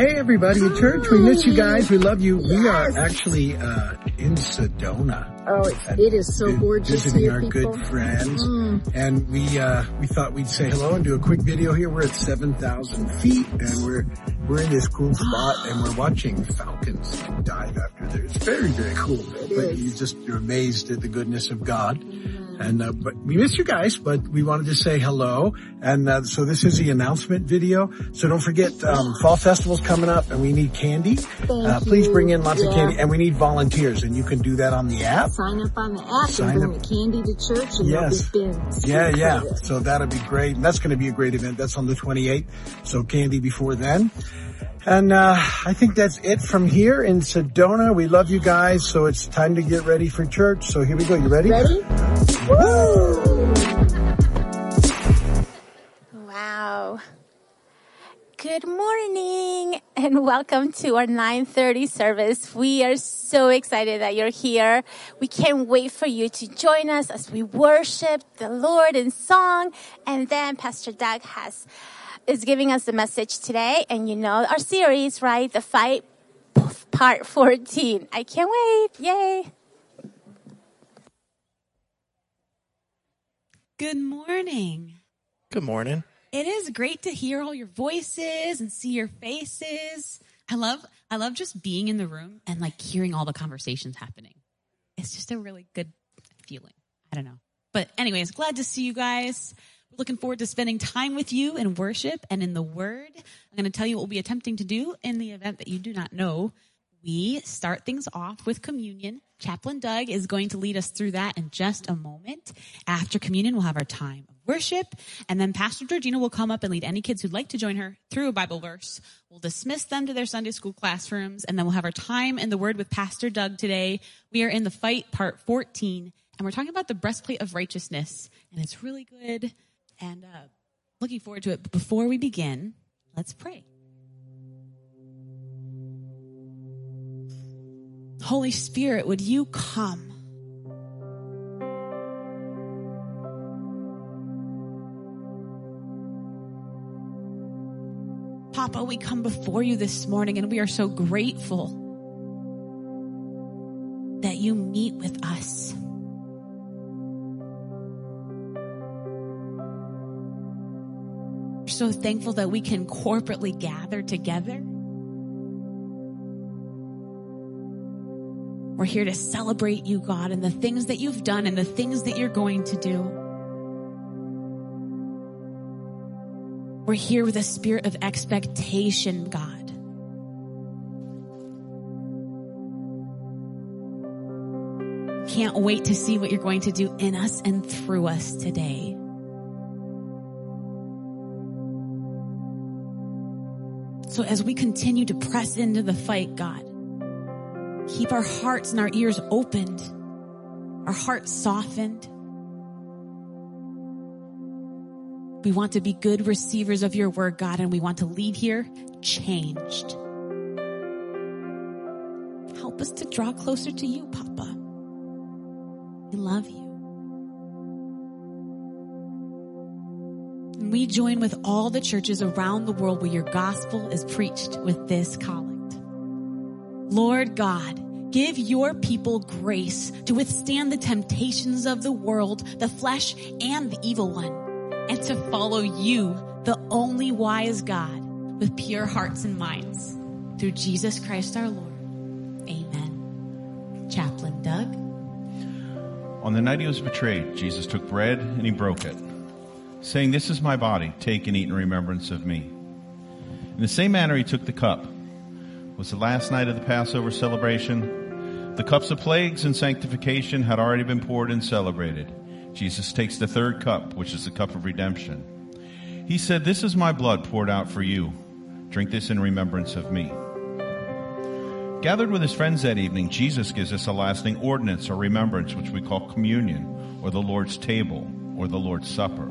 Hey everybody at church, we miss you guys. We love you. We are actually uh, in Sedona. Oh, it's, it is so gorgeous Visiting here, our people. good friends, Mm. and we uh, we thought we'd say hello and do a quick video here. We're at seven thousand feet, and we're we're in this cool spot, and we're watching falcons dive after there. It's very very cool. but is. you just you're amazed at the goodness of God. And uh, but we miss you guys, but we wanted to say hello. And uh, so this is the announcement video. So don't forget, um, fall festival's coming up, and we need candy. Uh, please bring in lots of candy, and we need volunteers, and you can do that on the app. Sign up on the app Sign and bring up. the candy to church and Yes. be. Yeah, yeah. So that'll be great. And that's going to be a great event. That's on the 28th. So candy before then. And, uh, I think that's it from here in Sedona. We love you guys. So it's time to get ready for church. So here we go. You ready? Ready? Woo! Wow. Good morning and welcome to our 9:30 service. We are so excited that you're here. We can't wait for you to join us as we worship the Lord in song and then Pastor Doug has is giving us the message today and you know our series, right? The fight part 14. I can't wait. Yay. Good morning. Good morning. It is great to hear all your voices and see your faces. I love I love just being in the room and like hearing all the conversations happening. It's just a really good feeling. I don't know. But anyways, glad to see you guys. Looking forward to spending time with you in worship and in the word. I'm going to tell you what we'll be attempting to do in the event that you do not know. We start things off with communion. Chaplain Doug is going to lead us through that in just a moment. After communion, we'll have our time of worship, and then Pastor Georgina will come up and lead any kids who'd like to join her through a Bible verse. We'll dismiss them to their Sunday school classrooms, and then we'll have our time in the Word with Pastor Doug today. We are in the fight, part 14, and we're talking about the breastplate of righteousness, and it's really good, and uh, looking forward to it. But before we begin, let's pray. Holy Spirit, would you come? Papa, we come before you this morning and we are so grateful that you meet with us. So thankful that we can corporately gather together. We're here to celebrate you, God, and the things that you've done and the things that you're going to do. We're here with a spirit of expectation, God. Can't wait to see what you're going to do in us and through us today. So as we continue to press into the fight, God, keep our hearts and our ears opened, our hearts softened. We want to be good receivers of your word, God, and we want to leave here changed. Help us to draw closer to you, Papa. We love you. We join with all the churches around the world where your gospel is preached with this collect. Lord God, give your people grace to withstand the temptations of the world, the flesh, and the evil one, and to follow you, the only wise God, with pure hearts and minds. Through Jesus Christ our Lord. Amen. Chaplain Doug. On the night he was betrayed, Jesus took bread and he broke it, saying, This is my body, take and eat in remembrance of me. In the same manner, he took the cup. It was the last night of the Passover celebration. The cups of plagues and sanctification had already been poured and celebrated. Jesus takes the third cup, which is the cup of redemption. He said, This is my blood poured out for you. Drink this in remembrance of me. Gathered with his friends that evening, Jesus gives us a lasting ordinance or remembrance, which we call communion, or the Lord's table, or the Lord's supper.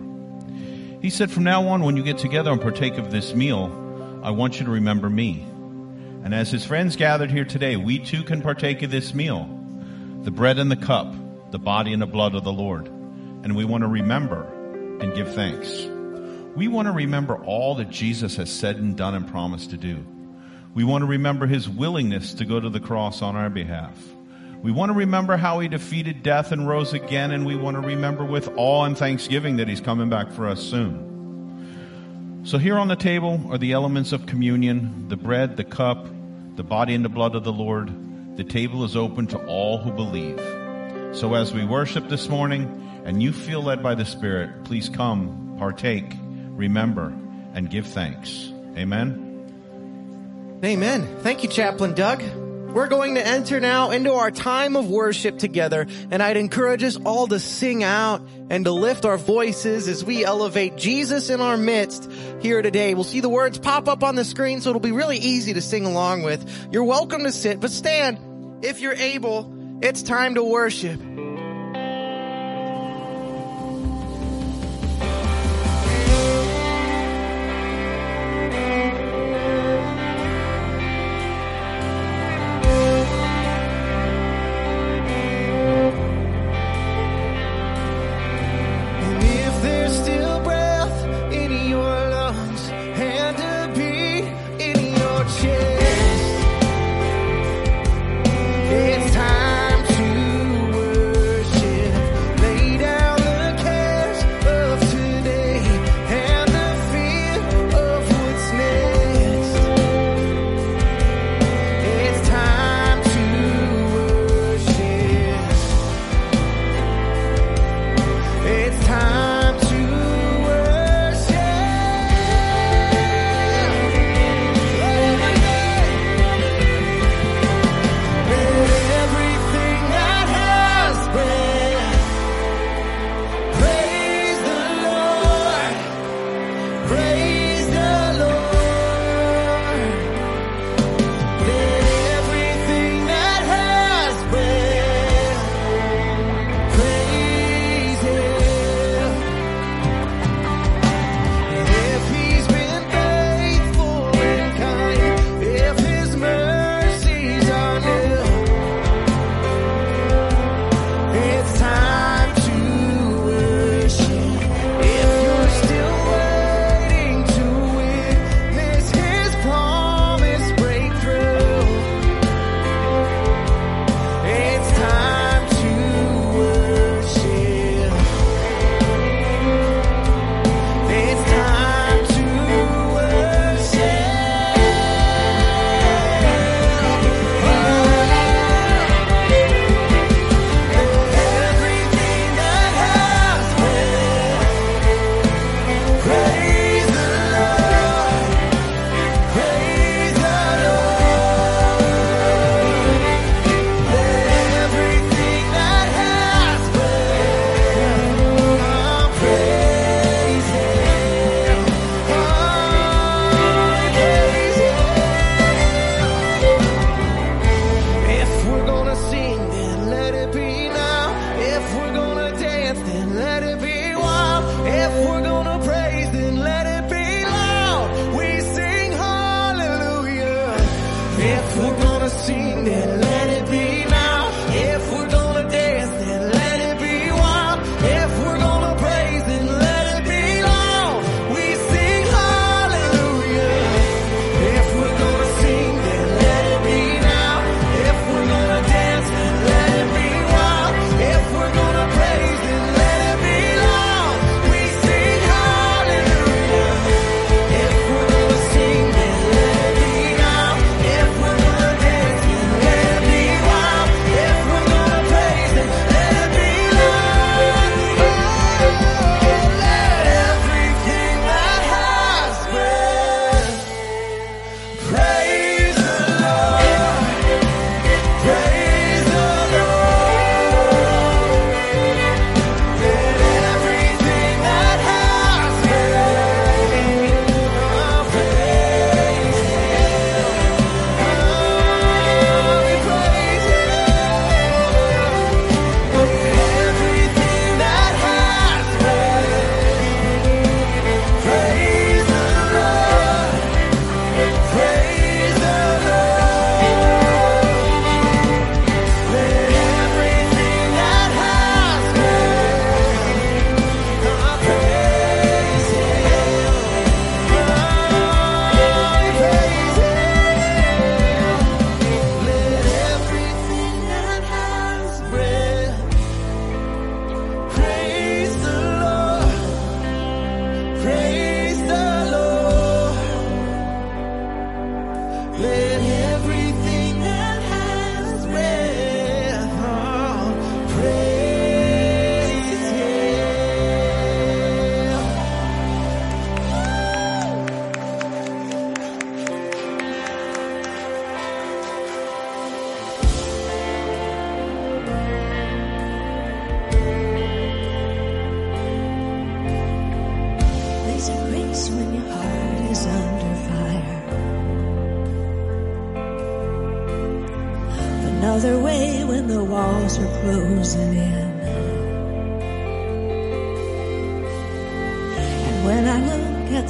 He said, From now on, when you get together and partake of this meal, I want you to remember me. And as his friends gathered here today, we too can partake of this meal the bread and the cup, the body and the blood of the Lord. And we want to remember and give thanks. We want to remember all that Jesus has said and done and promised to do. We want to remember his willingness to go to the cross on our behalf. We want to remember how he defeated death and rose again, and we want to remember with awe and thanksgiving that he's coming back for us soon. So here on the table are the elements of communion, the bread, the cup, the body and the blood of the Lord. The table is open to all who believe. So as we worship this morning and you feel led by the Spirit, please come, partake, remember, and give thanks. Amen. Amen. Thank you, Chaplain Doug. We're going to enter now into our time of worship together, and I'd encourage us all to sing out and to lift our voices as we elevate Jesus in our midst here today. We'll see the words pop up on the screen, so it'll be really easy to sing along with. You're welcome to sit, but stand if you're able. It's time to worship.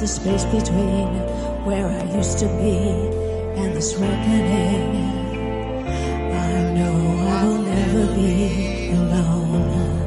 the space between where I used to be and this reckoning. I know I will never be alone.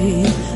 sí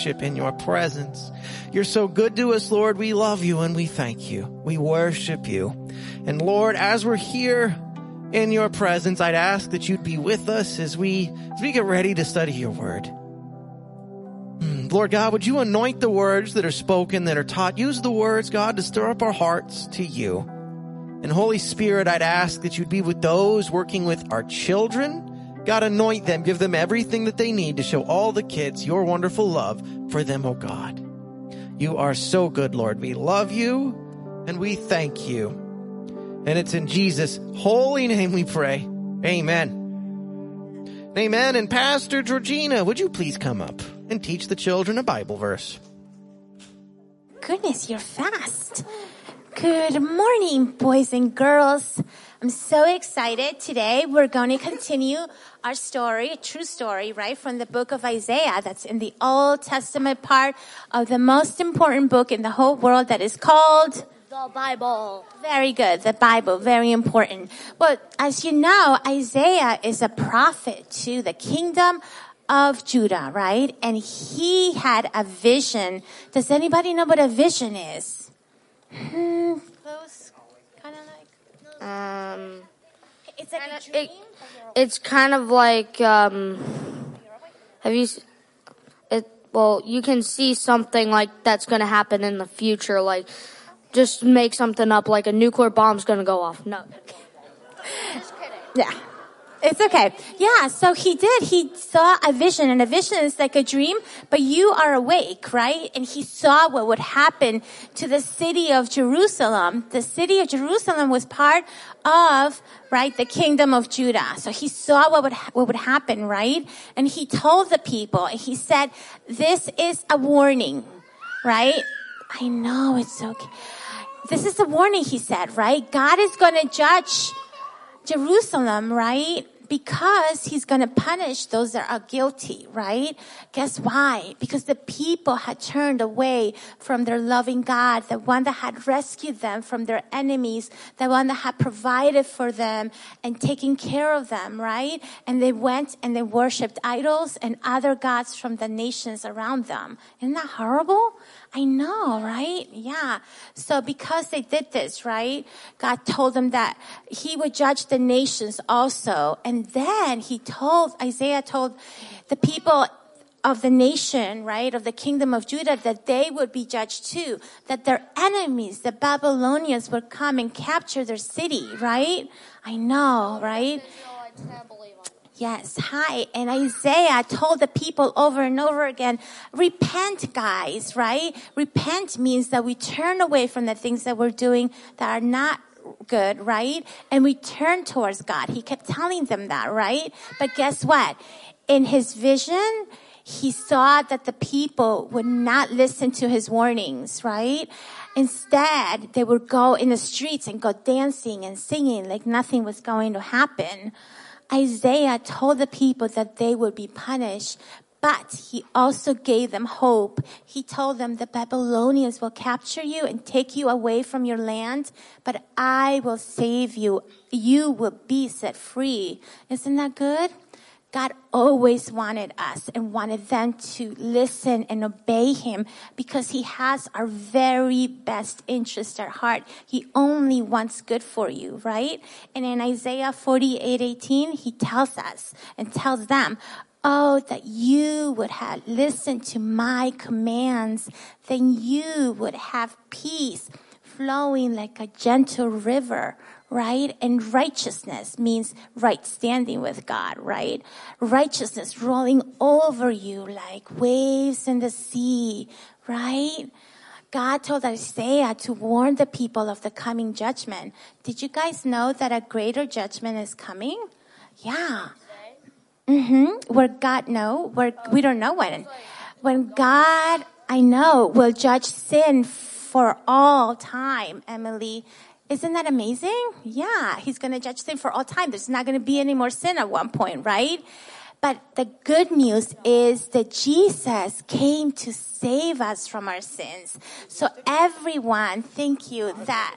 worship in your presence. You're so good to us, Lord. We love you and we thank you. We worship you. And Lord, as we're here in your presence, I'd ask that you'd be with us as we, as we get ready to study your word. Hmm, Lord God, would you anoint the words that are spoken, that are taught? Use the words, God, to stir up our hearts to you. And Holy Spirit, I'd ask that you'd be with those working with our children. God, anoint them, give them everything that they need to show all the kids your wonderful love for them, oh God. You are so good, Lord. We love you and we thank you. And it's in Jesus' holy name we pray. Amen. Amen. And Pastor Georgina, would you please come up and teach the children a Bible verse? Goodness, you're fast. Good morning, boys and girls. I'm so excited. Today we're going to continue our story, a true story, right, from the book of Isaiah that's in the Old Testament part of the most important book in the whole world that is called The Bible. very good. The Bible, very important. Well, as you know, Isaiah is a prophet to the kingdom of Judah, right? And he had a vision. Does anybody know what a vision is? Hmm, close. Kind of like. Um, It's like a dream. it- it's kind of like um, have you? It well, you can see something like that's going to happen in the future. Like, just make something up, like a nuclear bomb's going to go off. No, Yeah. It's okay. Yeah, so he did. He saw a vision, and a vision is like a dream, but you are awake, right? And he saw what would happen to the city of Jerusalem. The city of Jerusalem was part of, right, the kingdom of Judah. So he saw what would, what would happen, right? And he told the people, and he said, this is a warning, right? I know, it's okay. This is a warning, he said, right? God is going to judge Jerusalem, right? Because he's going to punish those that are guilty, right? Guess why? Because the people had turned away from their loving God, the one that had rescued them from their enemies, the one that had provided for them and taken care of them, right? And they went and they worshiped idols and other gods from the nations around them. Isn't that horrible? I know, right? Yeah. So because they did this, right? God told them that he would judge the nations also. And then he told, Isaiah told the people of the nation, right, of the kingdom of Judah, that they would be judged too. That their enemies, the Babylonians, would come and capture their city, right? I know, right? Yes, hi. And Isaiah told the people over and over again, repent, guys, right? Repent means that we turn away from the things that we're doing that are not good, right? And we turn towards God. He kept telling them that, right? But guess what? In his vision, he saw that the people would not listen to his warnings, right? Instead, they would go in the streets and go dancing and singing like nothing was going to happen. Isaiah told the people that they would be punished, but he also gave them hope. He told them the Babylonians will capture you and take you away from your land, but I will save you. You will be set free. Isn't that good? God always wanted us and wanted them to listen and obey him because he has our very best interest at heart. He only wants good for you, right? And in Isaiah 48, 18, he tells us and tells them, Oh, that you would have listened to my commands, then you would have peace flowing like a gentle river, right? And righteousness means right standing with God, right? Righteousness rolling over you like waves in the sea, right? God told Isaiah to warn the people of the coming judgment. Did you guys know that a greater judgment is coming? Yeah. Mm-hmm. Where God know, where we don't know when. When God, I know, will judge sin for all time, Emily. Isn't that amazing? Yeah, he's going to judge sin for all time. There's not going to be any more sin at one point, right? But the good news is that Jesus came to save us from our sins. So everyone, thank you, that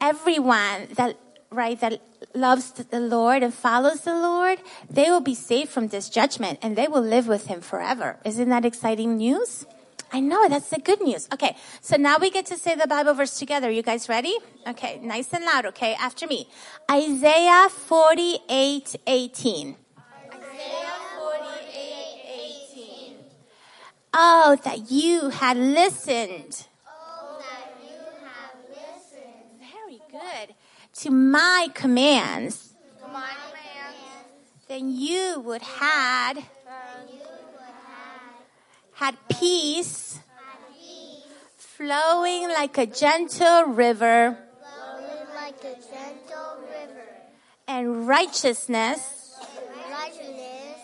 everyone that right, that loves the Lord and follows the Lord, they will be saved from this judgment and they will live with him forever. Isn't that exciting news? I know, that's the good news. Okay, so now we get to say the Bible verse together. You guys ready? Okay, nice and loud, okay, after me. Isaiah 48, 18. Oh, that you had listened. Oh, that you have listened. Very good. To my commands. Then you would had had peace flowing like a gentle river like a gentle river, and righteousness righteousness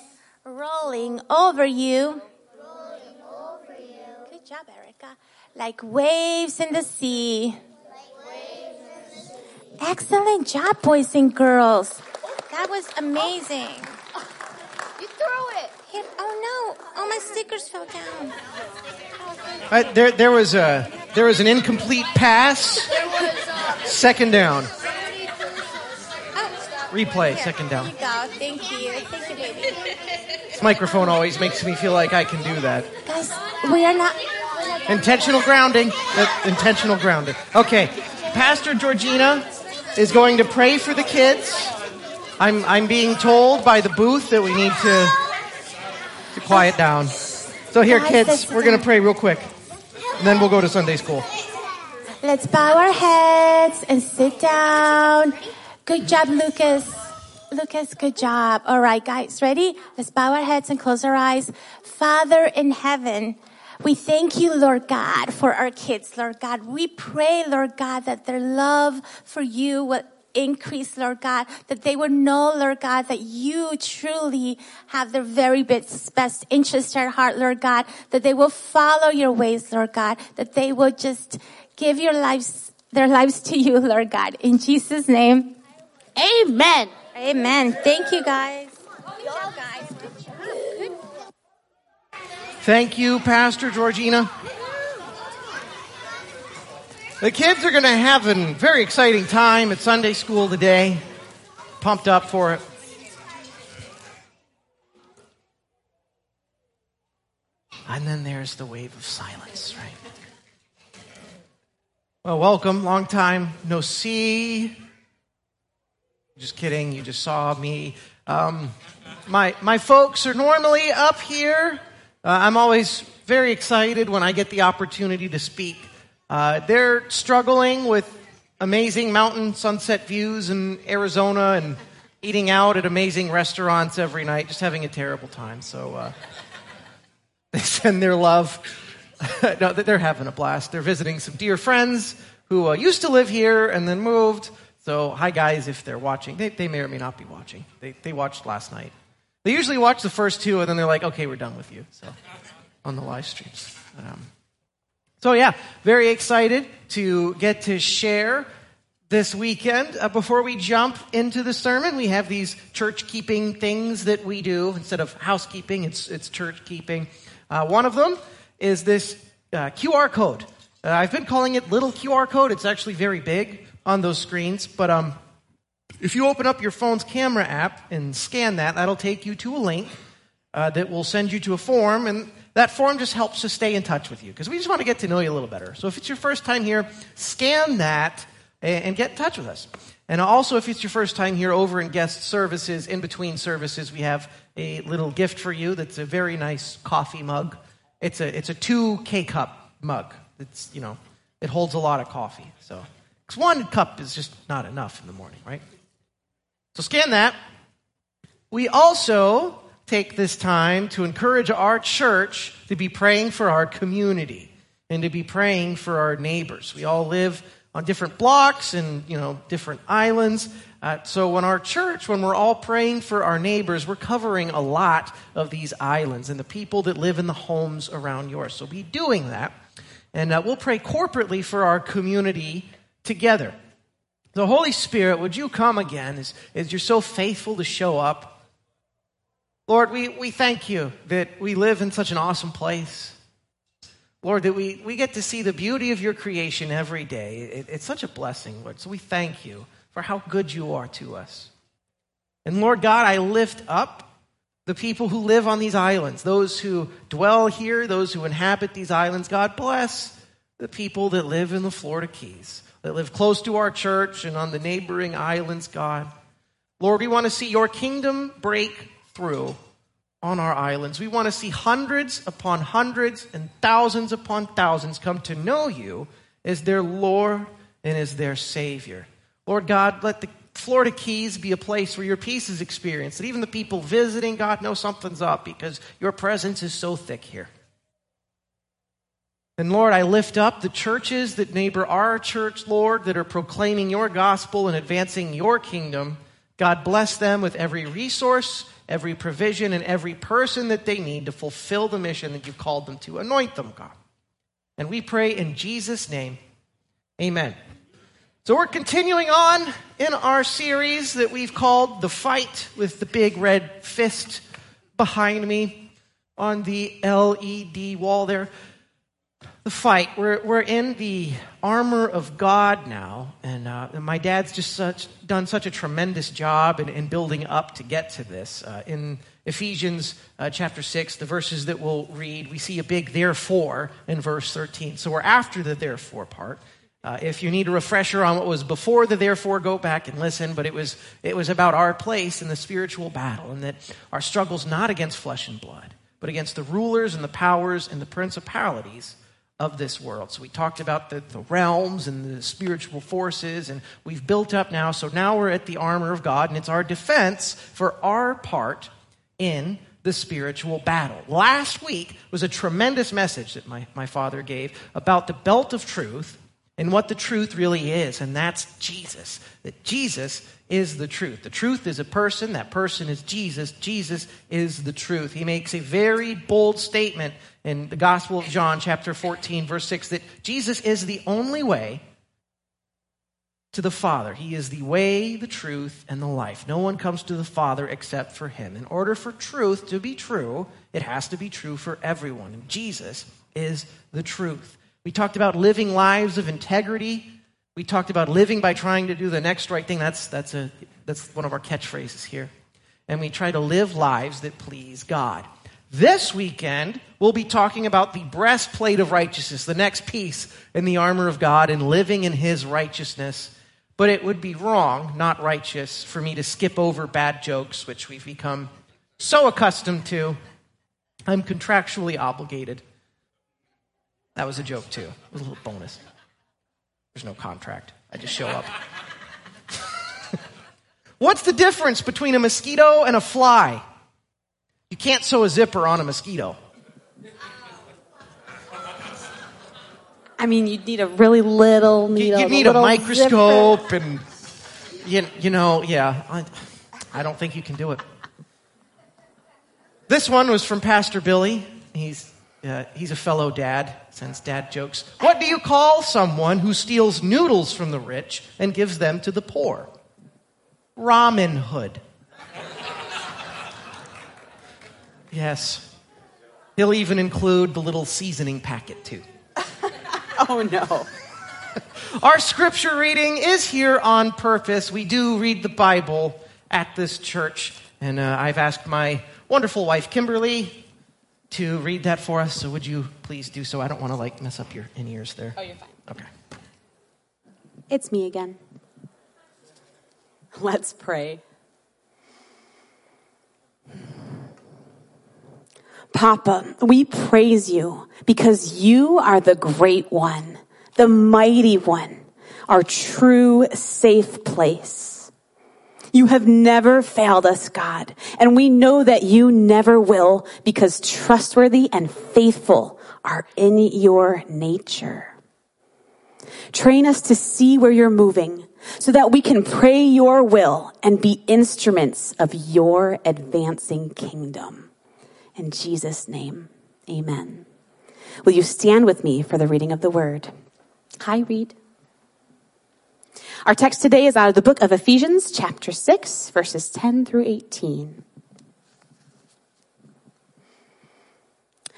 rolling over you. rolling over you, Good job, Erica. Like waves in the sea. Excellent job, boys and girls. That was amazing. You threw it. Hit, oh no, all my stickers fell down. Uh, there, there was a there was an incomplete pass. Second down. Replay. Second down. You. Thank you. Thank you, baby. This microphone always makes me feel like I can do that. Guys, we are not. Intentional grounding. Uh, intentional grounding. Okay. Pastor Georgina is going to pray for the kids. I'm I'm being told by the booth that we need to quiet down. So here, kids, we're gonna pray real quick, and then we'll go to Sunday school. Let's bow our heads and sit down. Good job, Lucas. Lucas, good job. All right, guys, ready? Let's bow our heads and close our eyes. Father in heaven, we thank you, Lord God, for our kids, Lord God. We pray, Lord God, that their love for you will increase, Lord God, that they would know, Lord God, that you truly have their very best, best interest at heart, Lord God, that they will follow your ways, Lord God, that they will just give your lives, their lives to you, Lord God. In Jesus' name, Amen. amen. Thank you, guys. Thank you, Pastor Georgina. The kids are going to have a very exciting time at Sunday school today. Pumped up for it. And then there's the wave of silence, right? Well, welcome. Long time no see. Just kidding. You just saw me. Um, my my folks are normally up here. Uh, I'm always very excited when I get the opportunity to speak. Uh, they're struggling with amazing mountain sunset views in Arizona and eating out at amazing restaurants every night, just having a terrible time. So uh, they send their love. no, they're having a blast. They're visiting some dear friends who uh, used to live here and then moved. So, hi guys, if they're watching. They, they may or may not be watching. They, they watched last night. They usually watch the first two and then they're like, okay, we're done with you. So, on the live streams. Um, so, yeah, very excited to get to share this weekend. Uh, before we jump into the sermon, we have these church keeping things that we do. Instead of housekeeping, it's, it's church keeping. Uh, one of them is this uh, QR code. Uh, I've been calling it little QR code. It's actually very big on those screens, but um, if you open up your phone's camera app and scan that, that'll take you to a link uh, that will send you to a form, and that form just helps us stay in touch with you because we just want to get to know you a little better. So if it's your first time here, scan that and, get in touch with us. And also, if it's your first time here over in guest services, in between services, we have a little gift for you that's a very nice coffee mug. It's a, it's a two K cup mug. It's, you know, it holds a lot of coffee. So, because one cup is just not enough in the morning, right? So scan that. We also take this time to encourage our church to be praying for our community and to be praying for our neighbors. We all live on different blocks and, you know, different islands. Uh, so when our church, when we're all praying for our neighbors, we're covering a lot of these islands and the people that live in the homes around yours. So be doing that. And uh, we'll pray corporately for our community together. The Holy Spirit, would you come again as, as you're so faithful to show up? Lord, we, we thank you that we live in such an awesome place. Lord, that we, we get to see the beauty of your creation every day. It, it's such a blessing, Lord. So we thank you for how good you are to us. And Lord God, I lift up the people who live on these islands, those who dwell here, those who inhabit these islands. God bless the people that live in the Florida Keys, that live close to our church and on the neighboring islands, God. Lord, we want to see your kingdom break through on our islands. We want to see hundreds upon hundreds and thousands upon thousands come to know you as their Lord and as their Savior. Lord God, let the Florida Keys be a place where your peace is experienced. That even the people visiting, God, know something's up because your presence is so thick here. And Lord, I lift up the churches that neighbor our church, Lord, that are proclaiming your gospel and advancing your kingdom. God bless them with every resource, every provision, and every person that they need to fulfill the mission that you've called them to. Anoint them, God. And we pray in Jesus' name. Amen. So we're continuing on in our series that we've called The Fight with the Big Red Fist behind me on the LED wall there. The fight. We're, we're in the armor of God now, and, uh, and my dad's just such, done such a tremendous job in, in building up to get to this. Uh, in Ephesians uh, chapter 6, the verses that we'll read, we see a big therefore in verse 13. So we're after the therefore part. Uh, if you need a refresher on what was before the therefore, go back and listen. But it was, it was about our place in the spiritual battle and that our struggle's not against flesh and blood, but against the rulers and the powers and the principalities of this world. So we talked about the, the realms and the spiritual forces, and we've built up now. So now we're at the armor of God, and it's our defense for our part in the spiritual battle. Last week was a tremendous message that my, my father gave about the belt of truth and what the truth really is, and that's Jesus. That Jesus is the truth. The truth is a person, that person is Jesus. Jesus is the truth. He makes a very bold statement in the Gospel of John, chapter 14, verse 6, that Jesus is the only way to the Father. He is the way, the truth, and the life. No one comes to the Father except for Him. In order for truth to be true, it has to be true for everyone. And Jesus is the truth. We talked about living lives of integrity. We talked about living by trying to do the next right thing. That's, that's, a, that's one of our catchphrases here. And we try to live lives that please God. This weekend, we'll be talking about the breastplate of righteousness, the next piece in the armor of God, and living in His righteousness. But it would be wrong, not righteous, for me to skip over bad jokes, which we've become so accustomed to. I'm contractually obligated. That was a joke, too. It was a little bonus. There's no contract. I just show up. What's the difference between a mosquito and a fly? You can't sew a zipper on a mosquito. I mean, you'd need a really little needle. You'd need a microscope and, you, you know, yeah. I, I don't think you can do it. This one was from Pastor Billy. He's, uh, he's a fellow dad, sends dad jokes. What do you call someone who steals noodles from the rich and gives them to the poor? Ramen Hood. Yes. He'll even include the little seasoning packet, too. Oh no. Our scripture reading is here on purpose. We do read the Bible at this church. And uh, I've asked my wonderful wife, Kimberly, to read that for us. So would you please do so? I don't want to like mess up your in ears there. Oh, you're fine. Okay. It's me again. Let's pray. Papa, we praise you because you are the great one, the mighty one, our true safe place. You have never failed us, God, and we know that you never will because trustworthy and faithful are in your nature. Train us to see where you're moving so that we can pray your will and be instruments of your advancing kingdom. In Jesus' name, amen. Will you stand with me for the reading of the word? Hi, Reed. Our text today is out of the book of Ephesians, chapter 6, verses 10 through 18.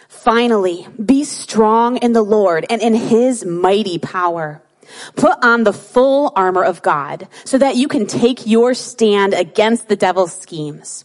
Finally, be strong in the Lord and in his mighty power. Put on the full armor of God so that you can take your stand against the devil's schemes.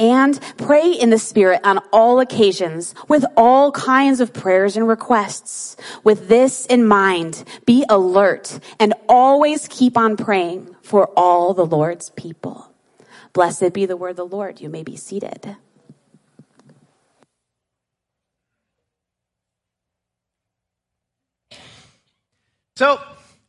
and pray in the Spirit on all occasions with all kinds of prayers and requests. With this in mind, be alert and always keep on praying for all the Lord's people. Blessed be the word of the Lord. You may be seated. So,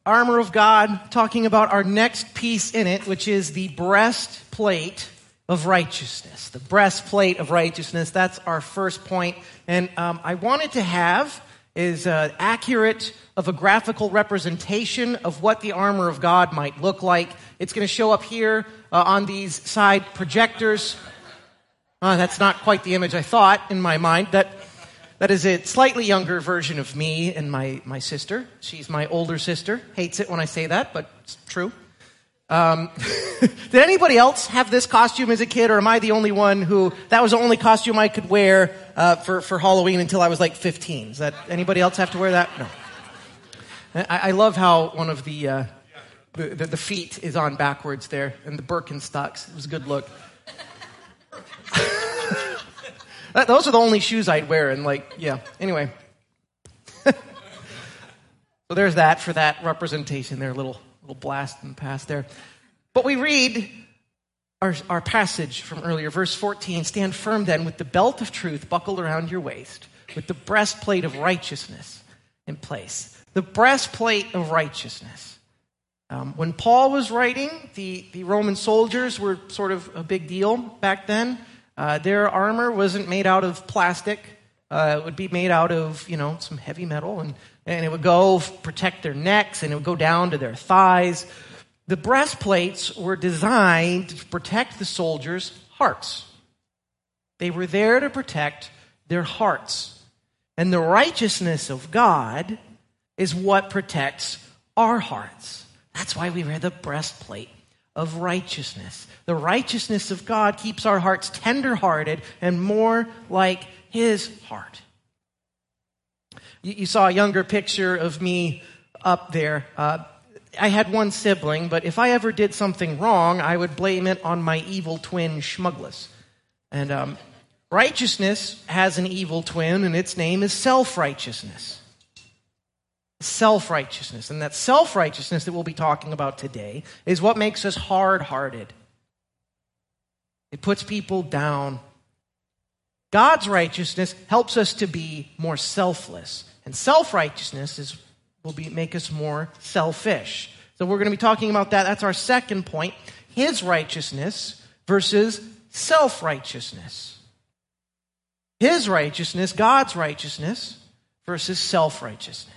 armor of God, talking about our next piece in it, which is the breastplate of righteousness. The breastplate of righteousness. That's our first point. And um, I wanted to have is uh, accurate of a graphical representation of what the armor of God might look like. It's going to show up here uh, on these side projectors. Uh, that's not quite the image I thought in my mind. That that is a slightly younger version of me and my, my sister. She's my older sister. Hates it when I say that, but it's true. Um, did anybody else have this costume as a kid, or am I the only one who that was the only costume I could wear uh, for for Halloween until I was like 15? Does that anybody else have to wear that? No. I, I love how one of the, uh, the, the feet is on backwards there, and the Birkenstocks. It was a good look. That- Those are the only shoes I'd wear, and like, yeah. Anyway, so there's that for that representation there, little little blast in the past there. But we read our, our passage from earlier, verse 14. Stand firm then with the belt of truth buckled around your waist, with the breastplate of righteousness in place. The breastplate of righteousness. Um, when Paul was writing, the, the Roman soldiers were sort of a big deal back then. Uh, their armor wasn't made out of plastic. Uh, it would be made out of, you know, some heavy metal, and, and it would go protect their necks, and it would go down to their thighs. The breastplates were designed to protect the soldiers' hearts. They were there to protect their hearts. And the righteousness of God is what protects our hearts. That's why we wear the breastplate of righteousness. The righteousness of God keeps our hearts tenderhearted and more like His heart. You, you saw a younger picture of me up there. Uh, I had one sibling, but if I ever did something wrong, I would blame it on my evil twin, Schmuglus. And um, righteousness has an evil twin, and its name is self righteousness self righteousness. And that self righteousness that we'll be talking about today is what makes us hard hearted. It puts people down. God's righteousness helps us to be more selfless. And self righteousness is will be, make us more selfish. So we're going to be talking about that. That's our second point. His righteousness versus self righteousness. His righteousness, God's righteousness versus self righteousness.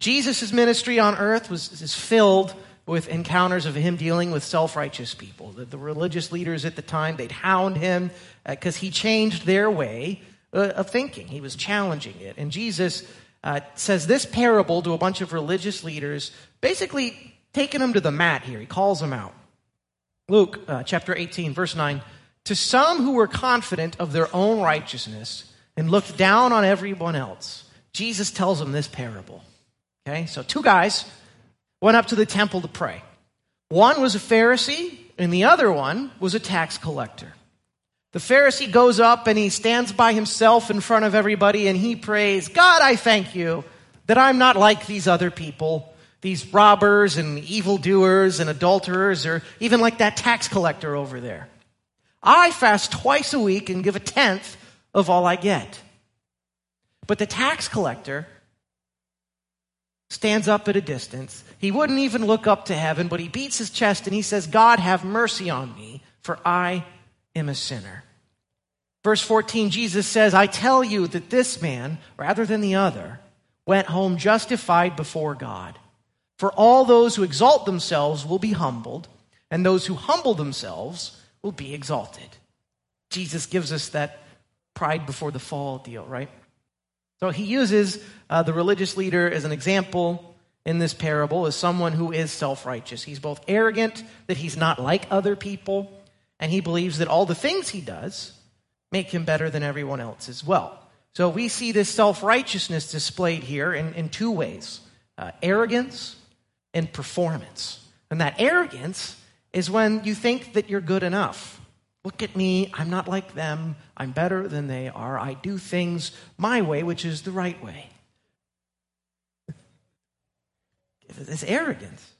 Jesus' ministry on earth was is filled with encounters of him dealing with self-righteous people. The, the religious leaders at the time, they'd hound him because he changed their way uh, of thinking. He was challenging it. And Jesus uh, says this parable to a bunch of religious leaders, basically taking them to the mat here. He calls them out. Luke uh, chapter 18, verse 9. To some who were confident of their own righteousness and looked down on everyone else, Jesus tells them this parable. Okay, so two guys went up to the temple to pray. One was a Pharisee, and the other one was a tax collector. The Pharisee goes up and he stands by himself in front of everybody and he prays, God, I thank you that I'm not like these other people, these robbers and evildoers and adulterers, or even like that tax collector over there. I fast twice a week and give a tenth of all I get. But the tax collector stands up at a distance. He wouldn't even look up to heaven, but he beats his chest and he says, God, have mercy on me, for I am a sinner. Verse 14, Jesus says, I tell you that this man, rather than the other, went home justified before God. For all those who exalt themselves will be humbled, and those who humble themselves will be exalted. Jesus gives us that pride before the fall deal, right? So he uses uh, the religious leader as an example in this parable as someone who is self righteous. He's both arrogant, that he's not like other people, and he believes that all the things he does make him better than everyone else as well. So we see this self righteousness displayed here in, in two ways uh, arrogance and performance. And that arrogance is when you think that you're good enough. Look at me, I'm not like them, I'm better than they are, I do things my way, which is the right way. It's arrogance.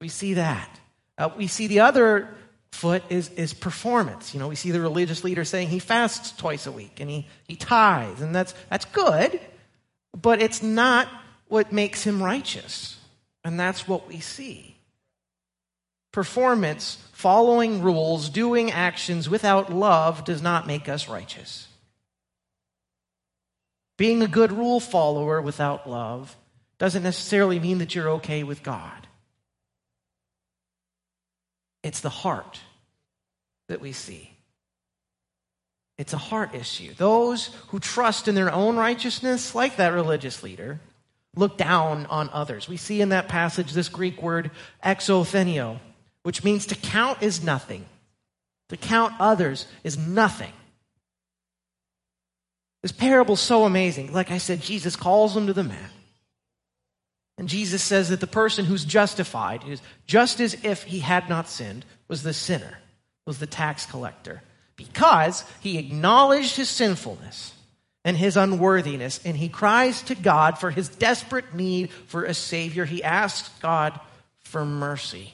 We see that. Uh, we see the other foot is, is performance. You know, we see the religious leader saying he fasts twice a week and he, he tithes, and that's, that's good, but it's not what makes him righteous. And that's what we see. Performance, following rules, doing actions without love does not make us righteous. Being a good rule follower without love doesn't necessarily mean that you're okay with God. It's the heart that we see. It's a heart issue. Those who trust in their own righteousness, like that religious leader, look down on others. We see in that passage this Greek word exothenio, which means to count is nothing. To count others is nothing. This parable's so amazing. Like I said, Jesus calls them to the mat. And Jesus says that the person who's justified is just as if he had not sinned was the sinner, was the tax collector, because he acknowledged his sinfulness and his unworthiness, and he cries to God for his desperate need for a Savior. He asks God for mercy.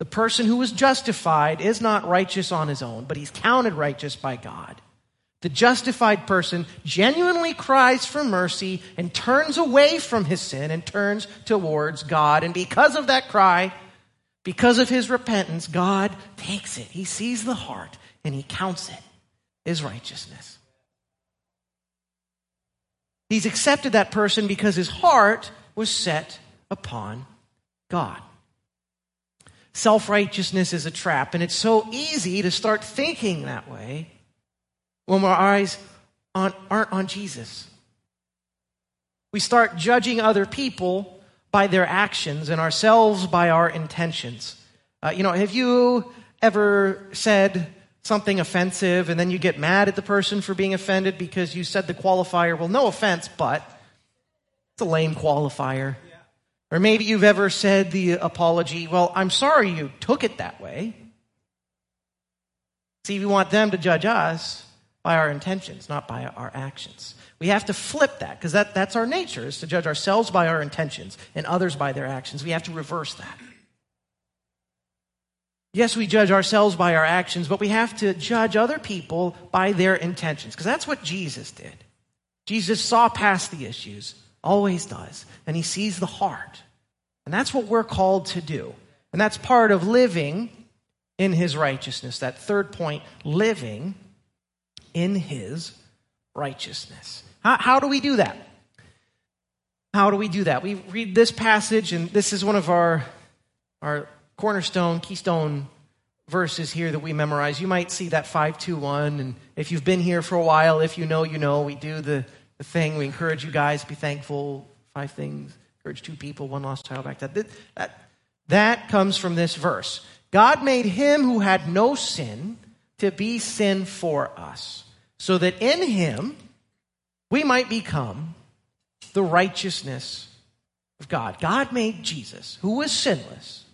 The person who was justified is not righteous on his own, but he's counted righteous by God. The justified person genuinely cries for mercy and turns away from his sin and turns towards God. And because of that cry, because of his repentance, God takes it. He sees the heart and he counts it as righteousness. He's accepted that person because his heart was set upon God. Self righteousness is a trap, and it's so easy to start thinking that way when our eyes aren't on Jesus. We start judging other people by their actions and ourselves by our intentions. Uh, you know, have you ever said something offensive and then you get mad at the person for being offended because you said the qualifier, well, no offense, but it's a lame qualifier. Or maybe you've ever said the apology, well, I'm sorry you took it that way. See, we want them to judge us by our intentions, not by our actions. We have to flip that because that, that's our nature, is to judge ourselves by our intentions and others by their actions. We have to reverse that. Yes, we judge ourselves by our actions, but we have to judge other people by their intentions because that's what Jesus did. Jesus saw past the issues, always does, and he sees the heart. And that's what we're called to do. And that's part of living in his righteousness. That third point, living in his righteousness. How, how do we do that? How do we do that? We read this passage, and this is one of our, our cornerstone, keystone verses here that we memorize. You might see that 521, and if you've been here for a while, if you know, you know, we do the, the thing. We encourage you guys be thankful. Five things. Encourage two people, one lost child back. That, that, that comes from this verse. God made him who had no sin to be sin for us so that in him we might become the righteousness of God. God made Jesus, who was sinless,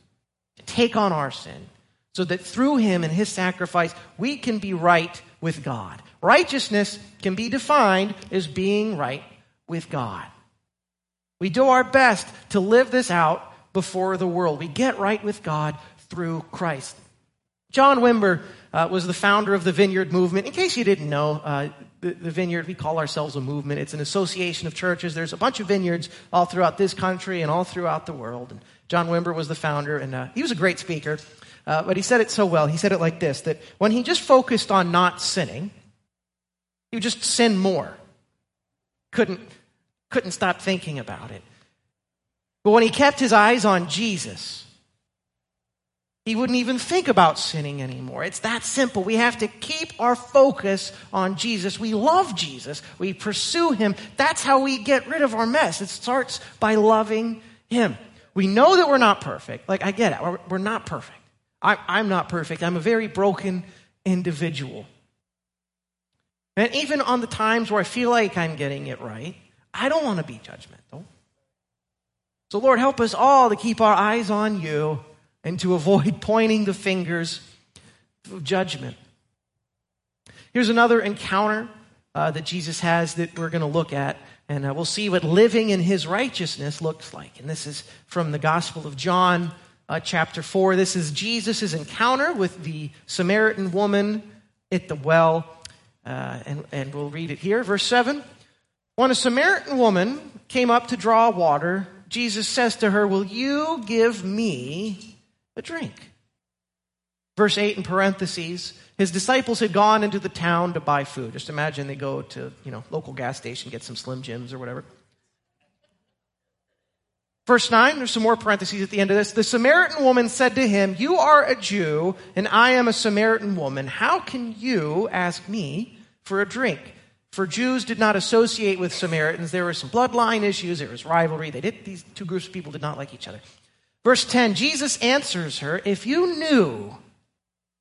to take on our sin so that through him and his sacrifice we can be right with God. Righteousness can be defined as being right with God. We do our best to live this out before the world. We get right with God through Christ. John Wimber uh, was the founder of the Vineyard Movement. In case you didn't know, uh, the, the Vineyard, we call ourselves a movement. It's an association of churches. There's a bunch of vineyards all throughout this country and all throughout the world. And John Wimber was the founder, and uh, he was a great speaker. Uh, but he said it so well. He said it like this that when he just focused on not sinning, he would just sin more. Couldn't, couldn't stop thinking about it. But when he kept his eyes on Jesus, he wouldn't even think about sinning anymore. It's that simple. We have to keep our focus on Jesus. We love Jesus. We pursue him. That's how we get rid of our mess. It starts by loving him. We know that we're not perfect. Like, I get it. We're, not perfect. I'm not perfect. I'm a very broken individual. And even on the times where I feel like I'm getting it right, I don't want to be judgmental. So, Lord, help us all to keep our eyes on you and to avoid pointing the fingers of judgment. Here's another encounter uh, that Jesus has that we're going to look at, and uh, we'll see what living in his righteousness looks like. And this is from the Gospel of John, uh, chapter 4. This is Jesus' encounter with the Samaritan woman at the well, uh, and, and we'll read it here. Verse 7 When a Samaritan woman came up to draw water, Jesus says to her, Will you give me a drink? Verse 8 in parentheses, his disciples had gone into the town to buy food. Just imagine they go to, you know, local gas station, get some Slim Jims or whatever. Verse 9, there's some more parentheses at the end of this. The Samaritan woman said to him, You are a Jew, and I am a Samaritan woman. How can you ask me for a drink? For Jews did not associate with Samaritans. There were some bloodline issues, there was rivalry. They did, these two groups of people did not like each other. Verse 10, Jesus answers her, If you knew,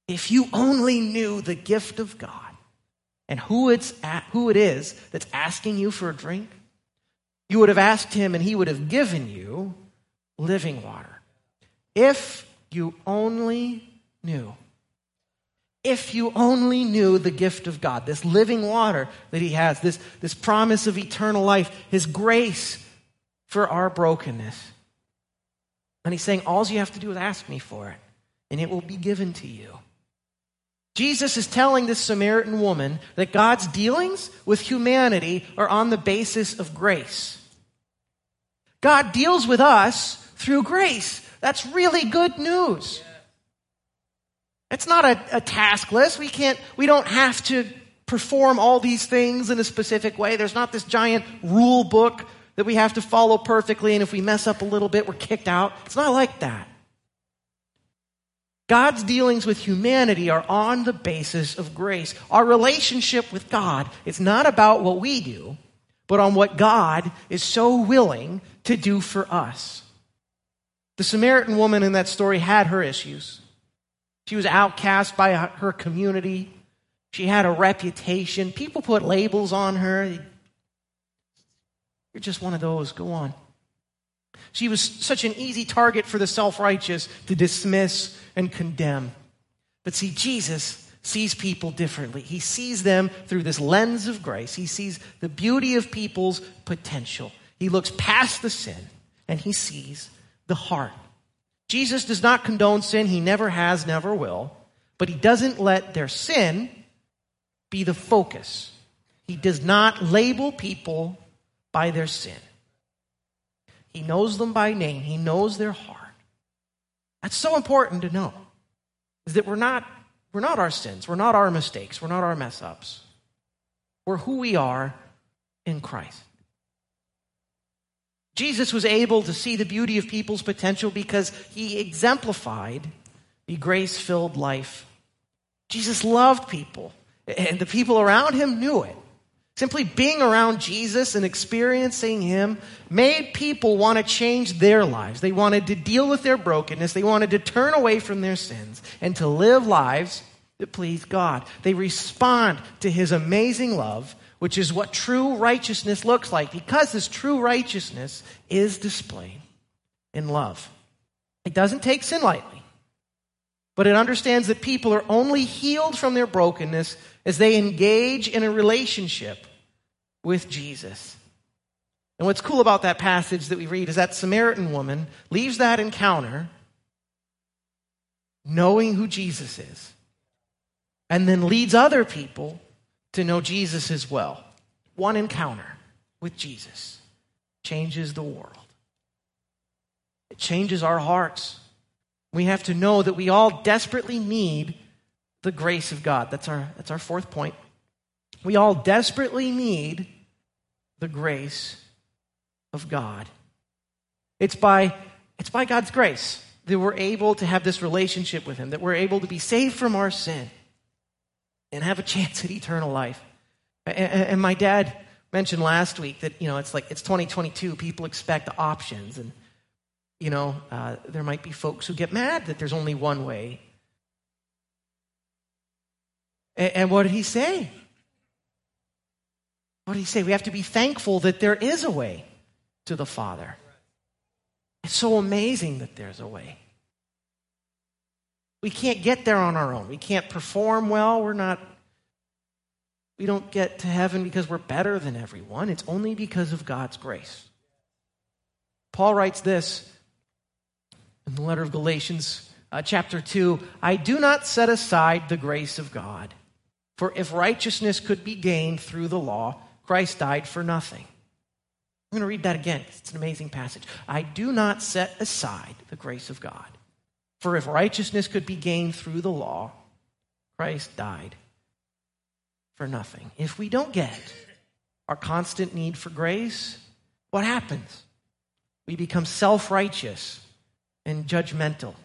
if you only knew the gift of God and who, it's at, who it is that's asking you for a drink, you would have asked him and he would have given you living water. If you only knew. If you only knew the gift of God, this living water that he has, this, this promise of eternal life, his grace for our brokenness. And he's saying, all you have to do is ask me for it, and it will be given to you. Jesus is telling this Samaritan woman that God's dealings with humanity are on the basis of grace. God deals with us through grace. That's really good news. It's not a, a, task list. We can't, we don't have to perform all these things in a specific way. There's not this giant rule book that we have to follow perfectly, and if we mess up a little bit, we're kicked out. It's not like that. God's dealings with humanity are on the basis of grace. Our relationship with God is not about what we do, but on what God is so willing to do for us. The Samaritan woman in that story had her issues. She was outcast by her community. She had a reputation. People put labels on her. You're just one of those. Go on. She was such an easy target for the self righteous to dismiss and condemn. But see, Jesus sees people differently. He sees them through this lens of grace. He sees the beauty of people's potential. He looks past the sin and he sees the heart. Jesus does not condone sin. He never has, never will. But he doesn't let their sin be the focus. He does not label people by their sin. He knows them by name. He knows their heart. That's so important to know. Is that we're not we're not our sins, we're not our mistakes, we're not our mess ups. We're who we are in Christ. Jesus was able to see the beauty of people's potential because he exemplified the grace filled life. Jesus loved people, and the people around him knew it. Simply being around Jesus and experiencing Him made people want to change their lives. They wanted to deal with their brokenness. They wanted to turn away from their sins and to live lives that please God. They respond to His amazing love, which is what true righteousness looks like, because this true righteousness is displayed in love. It doesn't take sin lightly, but it understands that people are only healed from their brokenness as they engage in a relationship with Jesus. And what's cool about that passage that we read is that Samaritan woman leaves that encounter knowing who Jesus is. and then leads other people to know Jesus as well. One encounter with Jesus changes the world. It changes our hearts. We have to know that we all desperately need the grace of God. That's our, that's our fourth point. We all desperately need the grace of God. It's by, it's by God's grace that we're able to have this relationship with Him, that we're able to be saved from our sin and have a chance at eternal life. And, and my dad mentioned last week that, you know, it's like it's 2022, people expect options. And, you know, uh, there might be folks who get mad that there's only one way. And, and what did he say? What did he say? We have to be thankful that there is a way to the Father. It's so amazing that there's a way. We can't get there on our own. We can't perform well. We're not, we don't get to heaven because we're better than everyone. It's only because of God's grace. Paul writes this in the letter of Galatians, uh, chapter 2 I do not set aside the grace of God, for if righteousness could be gained through the law, Christ died for nothing. I'm going to read that again. It's an amazing passage. I do not set aside the grace of God. For if righteousness could be gained through the law, Christ died for nothing. If we don't get our constant need for grace, what happens? We become self righteous and judgmental.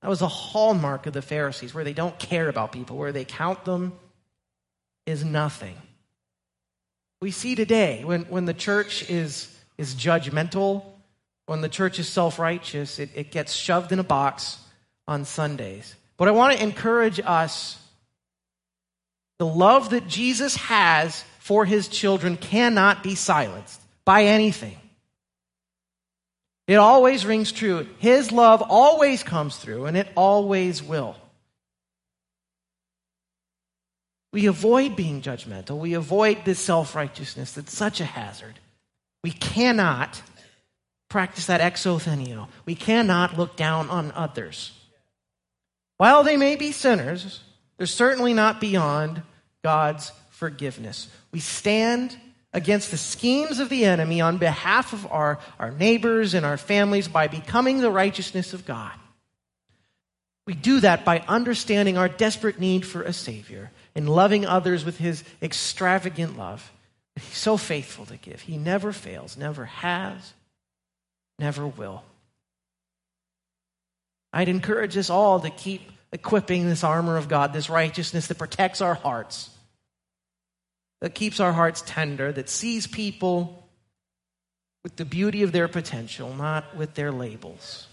That was a hallmark of the Pharisees, where they don't care about people, where they count them is nothing. We see today when, when the church is, is judgmental, when the church is self righteous, it, it gets shoved in a box on Sundays. But I want to encourage us the love that Jesus has for his children cannot be silenced by anything. It always rings true. His love always comes through, and it always will. We avoid being judgmental. We avoid this self righteousness that's such a hazard. We cannot practice that exoutheneo. We cannot look down on others. While they may be sinners, they're certainly not beyond God's forgiveness. We stand against the schemes of the enemy on behalf of our, our neighbors and our families by becoming the righteousness of God. We do that by understanding our desperate need for a Savior and loving others with His extravagant love. He's so faithful to give. He never fails, never has, never will. I'd encourage us all to keep equipping this armor of God, this righteousness that protects our hearts, that keeps our hearts tender, that sees people with the beauty of their potential, not with their labels.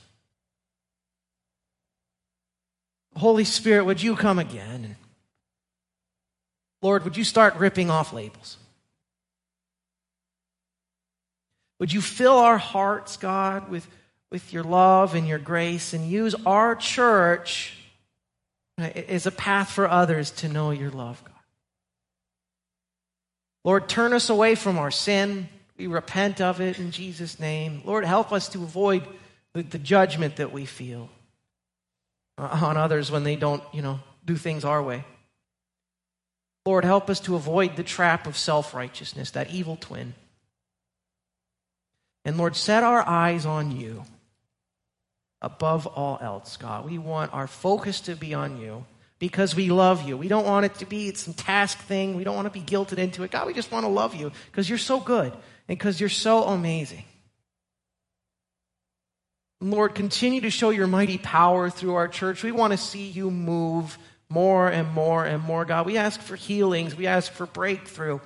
Holy Spirit, would you come again? Lord, would you start ripping off labels? Would you fill our hearts, God, with with your love and your grace and use our church uh, as a path for others to know your love, God. Lord, turn us away from our sin. We repent of it in Jesus' name. Lord, help us to avoid the, the judgment that we feel uh, on others when they don't, you know, do things our way. Lord, help us to avoid the trap of self righteousness, that evil twin. And Lord, set our eyes on you above all else, God. We want our focus to be on you because we love you. We don't want it to be some task thing. We don't want to be guilted into it. God, we just want to love you because you're so good and because you're so amazing. Lord, continue to show your mighty power through our church. We want to see you move more and more and more, God. We ask for healings. We ask for breakthrough.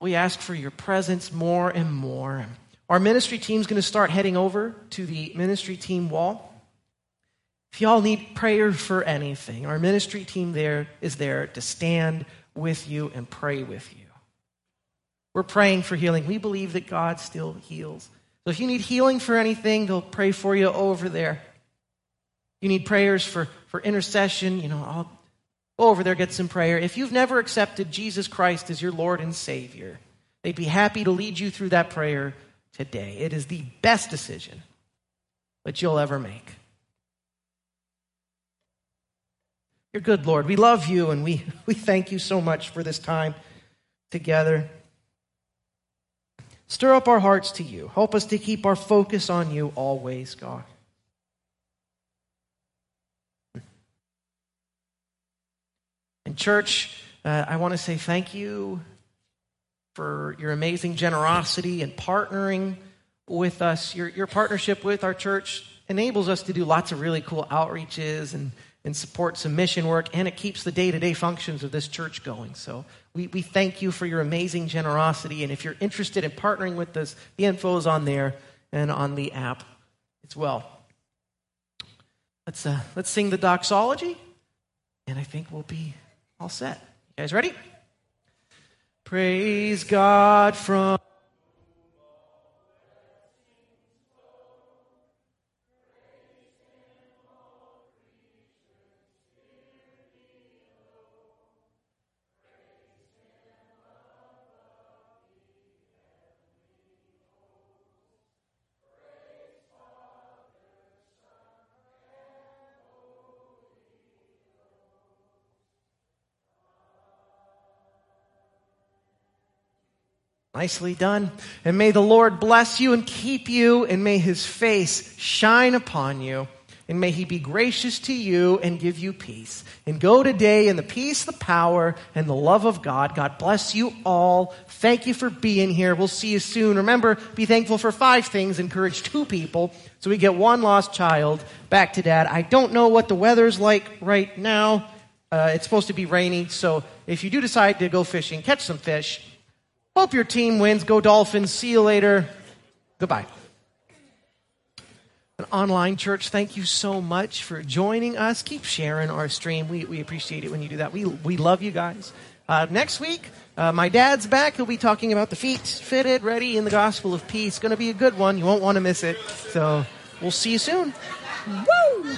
We ask for your presence more and more. Our ministry team is going to start heading over to the ministry team wall. If y'all need prayer for anything, our ministry team there is there to stand with you and pray with you. We're praying for healing. We believe that God still heals. So if you need healing for anything, they'll pray for you over there. You need prayers for, for intercession, you know, I'll go over there, get some prayer. If you've never accepted Jesus Christ as your Lord and Savior, they'd be happy to lead you through that prayer today. It is the best decision that you'll ever make. You're good, Lord. We love you and we, we thank you so much for this time together. Stir up our hearts to you. Help us to keep our focus on you always, God. And, church, uh, I want to say thank you for your amazing generosity and partnering with us. Your, your partnership with our church enables us to do lots of really cool outreaches and, and support some mission work, and it keeps the day to day functions of this church going. So we, we thank you for your amazing generosity. And if you're interested in partnering with us, the info is on there and on the app as well. Let's, uh, let's sing the doxology, and I think we'll be all set. You guys ready? Praise God from. Nicely done. And may the Lord bless you and keep you, and may his face shine upon you, and may he be gracious to you and give you peace. And go today in the peace, the power, and the love of God. God bless you all. Thank you for being here. We'll see you soon. Remember, be thankful for five things. Encourage two people so we get one lost child back to dad. I don't know what the weather's like right now. Uh, it's supposed to be rainy, so if you do decide to go fishing, catch some fish. Hope your team wins. Go Dolphins. See you later. Goodbye. An online church, thank you so much for joining us. Keep sharing our stream. We, we appreciate it when you do that. We, we love you guys. Uh, next week, uh, my dad's back. He'll be talking about the feet fitted, ready in the gospel of peace. Going to be a good one. You won't want to miss it. So we'll see you soon. Woo!